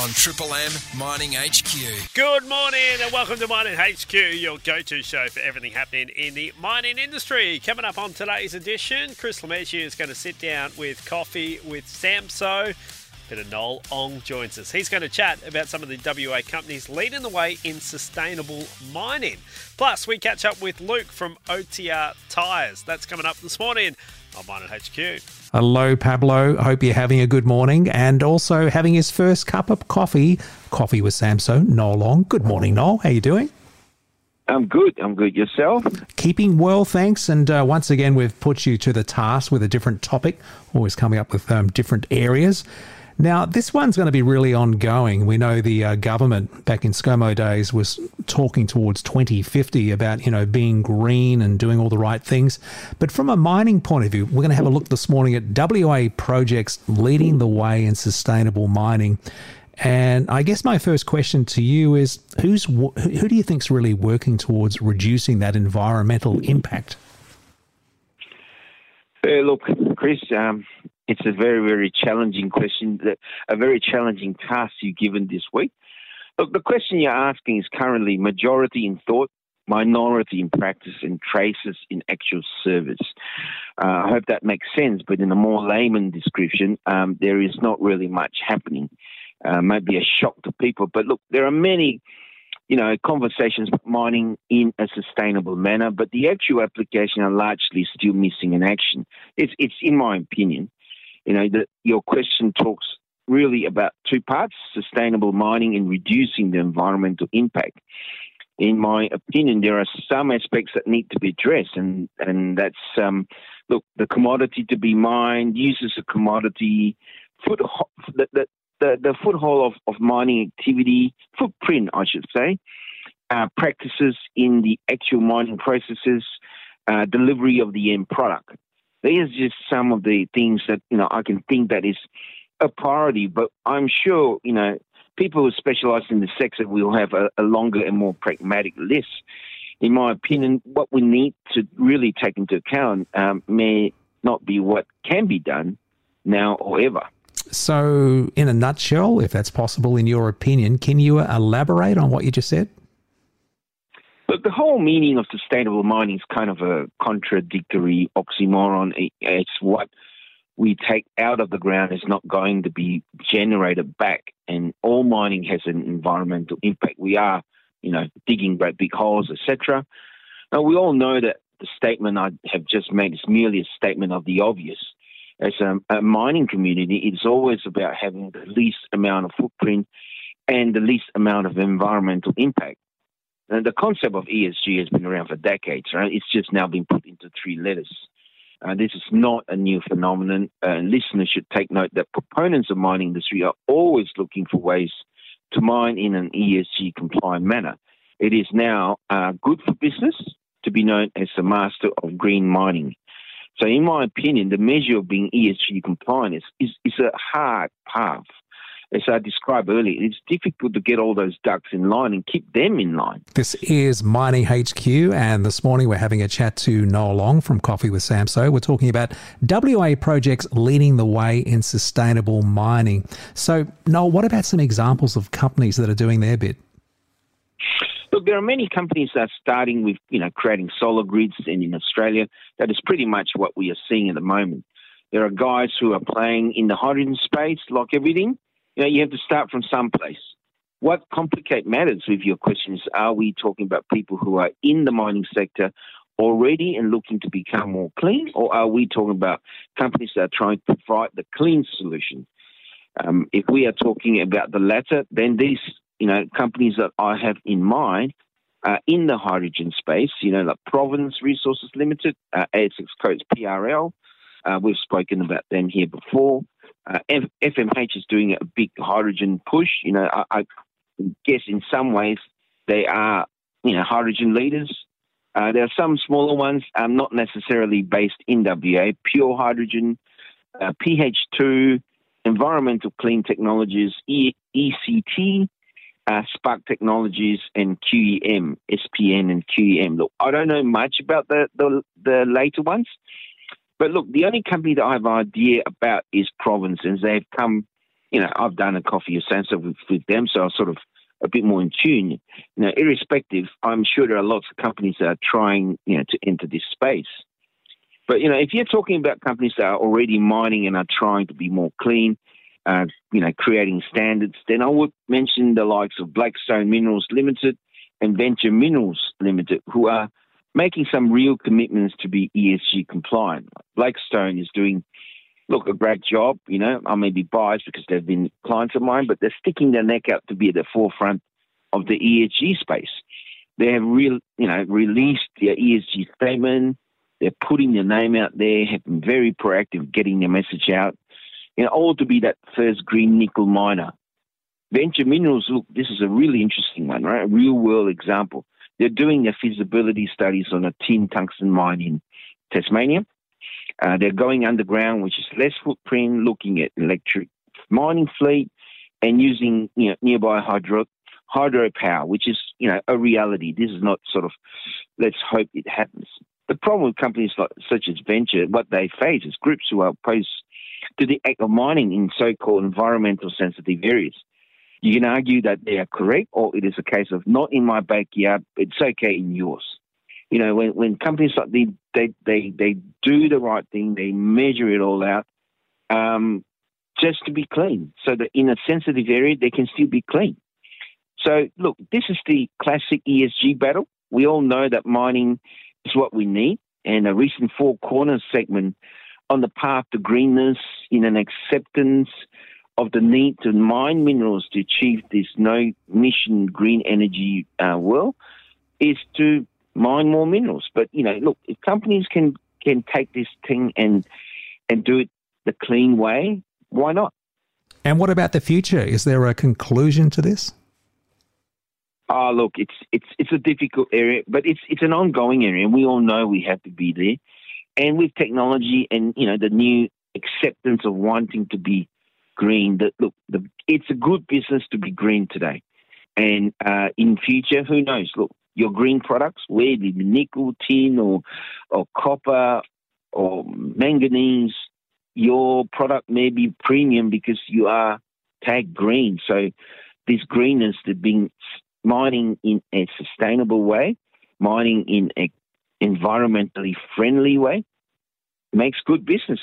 on Triple M Mining HQ. Good morning and welcome to Mining HQ, your go to show for everything happening in the mining industry. Coming up on today's edition, Chris Lemaitre is going to sit down with coffee with Samso. Bit of Noel Ong joins us. He's going to chat about some of the WA companies leading the way in sustainable mining. Plus, we catch up with Luke from OTR Tyres. That's coming up this morning on Mining HQ. Hello, Pablo. Hope you're having a good morning and also having his first cup of coffee. Coffee with Samso, Noel Ong. Good morning, Noel. How are you doing? I'm good. I'm good. Yourself? Keeping well, thanks. And uh, once again, we've put you to the task with a different topic, always coming up with um, different areas. Now, this one's going to be really ongoing. We know the uh, government back in ScoMo days was talking towards 2050 about, you know, being green and doing all the right things. But from a mining point of view, we're going to have a look this morning at WA projects leading the way in sustainable mining. And I guess my first question to you is who's who do you think's really working towards reducing that environmental impact? Uh, look, Chris, um, it's a very, very challenging question, a very challenging task you're given this week. Look, the question you're asking is currently majority in thought, minority in practice, and traces in actual service. Uh, I hope that makes sense, but in a more layman description, um, there is not really much happening. Uh, maybe a shock to people, but look, there are many you know, conversations mining in a sustainable manner, but the actual application are largely still missing in action. It's, it's in my opinion, you know, that your question talks really about two parts sustainable mining and reducing the environmental impact. In my opinion, there are some aspects that need to be addressed, and, and that's um, look, the commodity to be mined, uses a commodity, foot, the, the, the, the foothold of, of mining activity, footprint, I should say, uh, practices in the actual mining processes, uh, delivery of the end product. These are just some of the things that you know I can think that is a priority. But I'm sure you know people who specialise in the sector will have a, a longer and more pragmatic list. In my opinion, what we need to really take into account um, may not be what can be done now or ever. So, in a nutshell, if that's possible, in your opinion, can you elaborate on what you just said? Look, the whole meaning of sustainable mining is kind of a contradictory oxymoron. It's what we take out of the ground is not going to be generated back, and all mining has an environmental impact. We are, you know, digging great big holes, etc. Now, we all know that the statement I have just made is merely a statement of the obvious. As a, a mining community, it's always about having the least amount of footprint and the least amount of environmental impact. And the concept of ESG has been around for decades, right? It's just now been put into three letters. Uh, this is not a new phenomenon. Uh, listeners should take note that proponents of mining industry are always looking for ways to mine in an ESG compliant manner. It is now uh, good for business to be known as the master of green mining. So, in my opinion, the measure of being ESG compliant is, is, is a hard path as I described earlier, it's difficult to get all those ducks in line and keep them in line. This is Mining HQ, and this morning we're having a chat to Noel Ong from Coffee with Samso. We're talking about WA projects leading the way in sustainable mining. So, Noel, what about some examples of companies that are doing their bit? Look, there are many companies that are starting with, you know, creating solar grids, and in Australia, that is pretty much what we are seeing at the moment. There are guys who are playing in the hydrogen space, like everything. You know, you have to start from someplace. What complicate matters with your question is are we talking about people who are in the mining sector already and looking to become more clean, or are we talking about companies that are trying to provide the clean solution? Um, if we are talking about the latter, then these you know companies that I have in mind are in the hydrogen space. You know, like Province Resources Limited, uh, ASX codes PRL. Uh, we've spoken about them here before. Uh, F- FMG is doing a big hydrogen push. You know, I, I, guess in some ways they are, you know, hydrogen leaders. Uh, there are some smaller ones, um, not necessarily based in WA. Pure Hydrogen, uh, PH2, Environmental Clean Technologies, e- ECT, uh, Sparc Technologies, and QEM, SPN, and QEM. Look, I don't know much about the the, the later ones. But look, the only company that I have idea about is Province, and they've come you know, I've done a coffee or sensor with, with them, so I'm sort of a bit more in tune. Now, irrespective, I'm sure there are lots of companies that are trying, you know, to enter this space. But you know, if you're talking about companies that are already mining and are trying to be more clean, uh, you know, creating standards, then I would mention the likes of Blackstone Minerals Limited and Venture Minerals Limited, who are making some real commitments to be ESG compliant. Blackstone is doing, look, a great job. You know, I may be biased because they've been clients of mine, but they're sticking their neck out to be at the forefront of the ESG space. They have real, you know, released their ESG statement. They're putting their name out there, have been very proactive getting their message out, you know, all to be that first green nickel miner. Venture Minerals, look, this is a really interesting one, right? A real world example. They're doing their feasibility studies on a tin tungsten mine in Tasmania. Uh, they're going underground, which is less footprint, looking at electric mining fleet and using you know, nearby hydro hydropower, which is you know a reality. This is not sort of let's hope it happens. The problem with companies like such as Venture, what they face is groups who are opposed to the act of mining in so-called environmental sensitive areas. You can argue that they are correct, or it is a case of not in my backyard, it's okay in yours. You know, when, when companies like they, they they they do the right thing, they measure it all out, um, just to be clean, so that in a sensitive area they can still be clean. So look, this is the classic ESG battle. We all know that mining is what we need, and a recent Four Corners segment on the path to greenness in an acceptance of the need to mine minerals to achieve this no emission green energy uh, world is to mine more minerals. But you know, look, if companies can can take this thing and and do it the clean way, why not? And what about the future? Is there a conclusion to this? Oh, look, it's it's it's a difficult area, but it's it's an ongoing area, and we all know we have to be there. And with technology and you know the new acceptance of wanting to be green. That look, the, it's a good business to be green today, and uh, in future, who knows? Look, your green products, whether it be nickel, tin, or or copper, or manganese, your product may be premium because you are tagged green. So this greenness, the being mining in a sustainable way, mining in a environmentally friendly way, makes good business.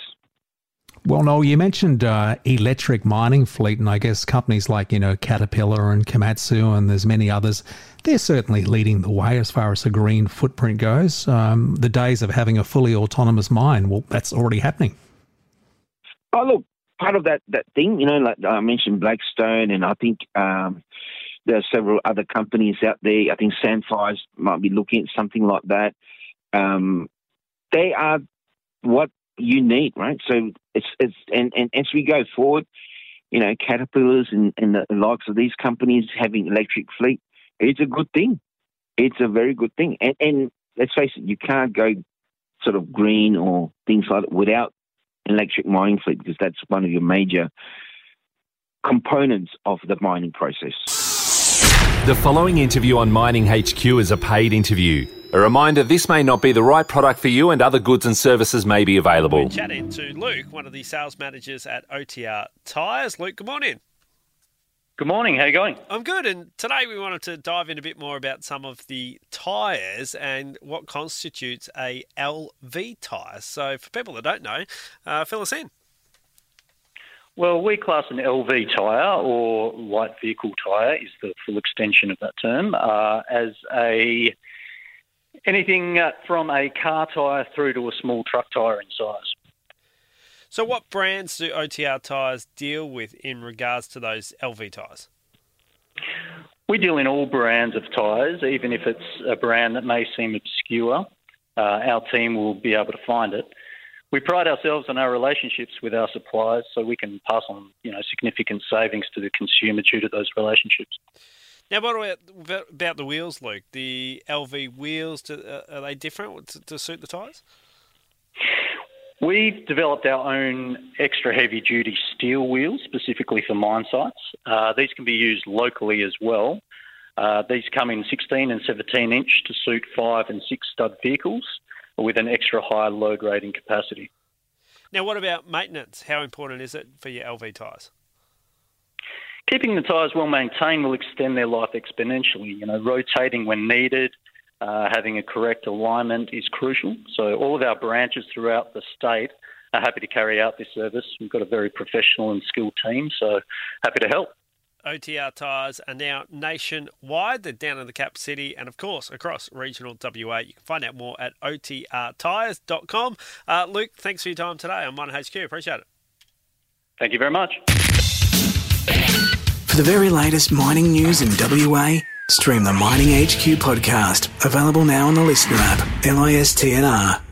Well, Noel, you mentioned uh, electric mining fleet, and I guess companies like you know Caterpillar and Komatsu, and there's many others. They're certainly leading the way as far as the green footprint goes. Um, the days of having a fully autonomous mine, well, that's already happening. Oh, look, part of that that thing, you know, like I mentioned Blackstone, and I think um, there are several other companies out there. I think Sandfires might be looking at something like that. Um, they are what you need, right? So it's it's and, and as we go forward, you know, caterpillars and, and the likes of these companies having electric fleet, it's a good thing. It's a very good thing. And and let's face it, you can't go sort of green or things like that without electric mining fleet because that's one of your major components of the mining process. The following interview on Mining HQ is a paid interview. A reminder this may not be the right product for you and other goods and services may be available. We're chatting to Luke, one of the sales managers at OTR Tyres. Luke, good morning. Good morning. How are you going? I'm good. And today we wanted to dive in a bit more about some of the tyres and what constitutes a LV tyre. So, for people that don't know, uh, fill us in. Well, we class an LV tyre or light vehicle tyre is the full extension of that term uh, as a anything uh, from a car tyre through to a small truck tyre in size. So, what brands do OTR tyres deal with in regards to those LV tyres? We deal in all brands of tyres, even if it's a brand that may seem obscure. Uh, our team will be able to find it we pride ourselves on our relationships with our suppliers so we can pass on you know significant savings to the consumer due to those relationships. Now, what about about the wheels, Luke? The LV wheels, uh, are they different to, to suit the tyres? We've developed our own extra heavy duty steel wheels specifically for mine sites. Uh, these can be used locally as well. Uh, these come in 16 and 17 inch to suit five and six stud vehicles with an extra high load rating capacity. Now, what about maintenance? How important is it for your LV tyres? Keeping the tyres well maintained will extend their life exponentially. You know, rotating when needed, uh, having a correct alignment is crucial. So all of our branches throughout the state are happy to carry out this service. We've got a very professional and skilled team, so happy to help. OTR tyres are now nationwide. They're down in the cap city and, of course, across regional WA. You can find out more at otrtyres.com. Uh, Luke, thanks for your time today on Mining HQ. Appreciate it. Thank you very much. For the very latest mining news in WA, stream the Mining HQ podcast, available now on the Listener app, LISTNR.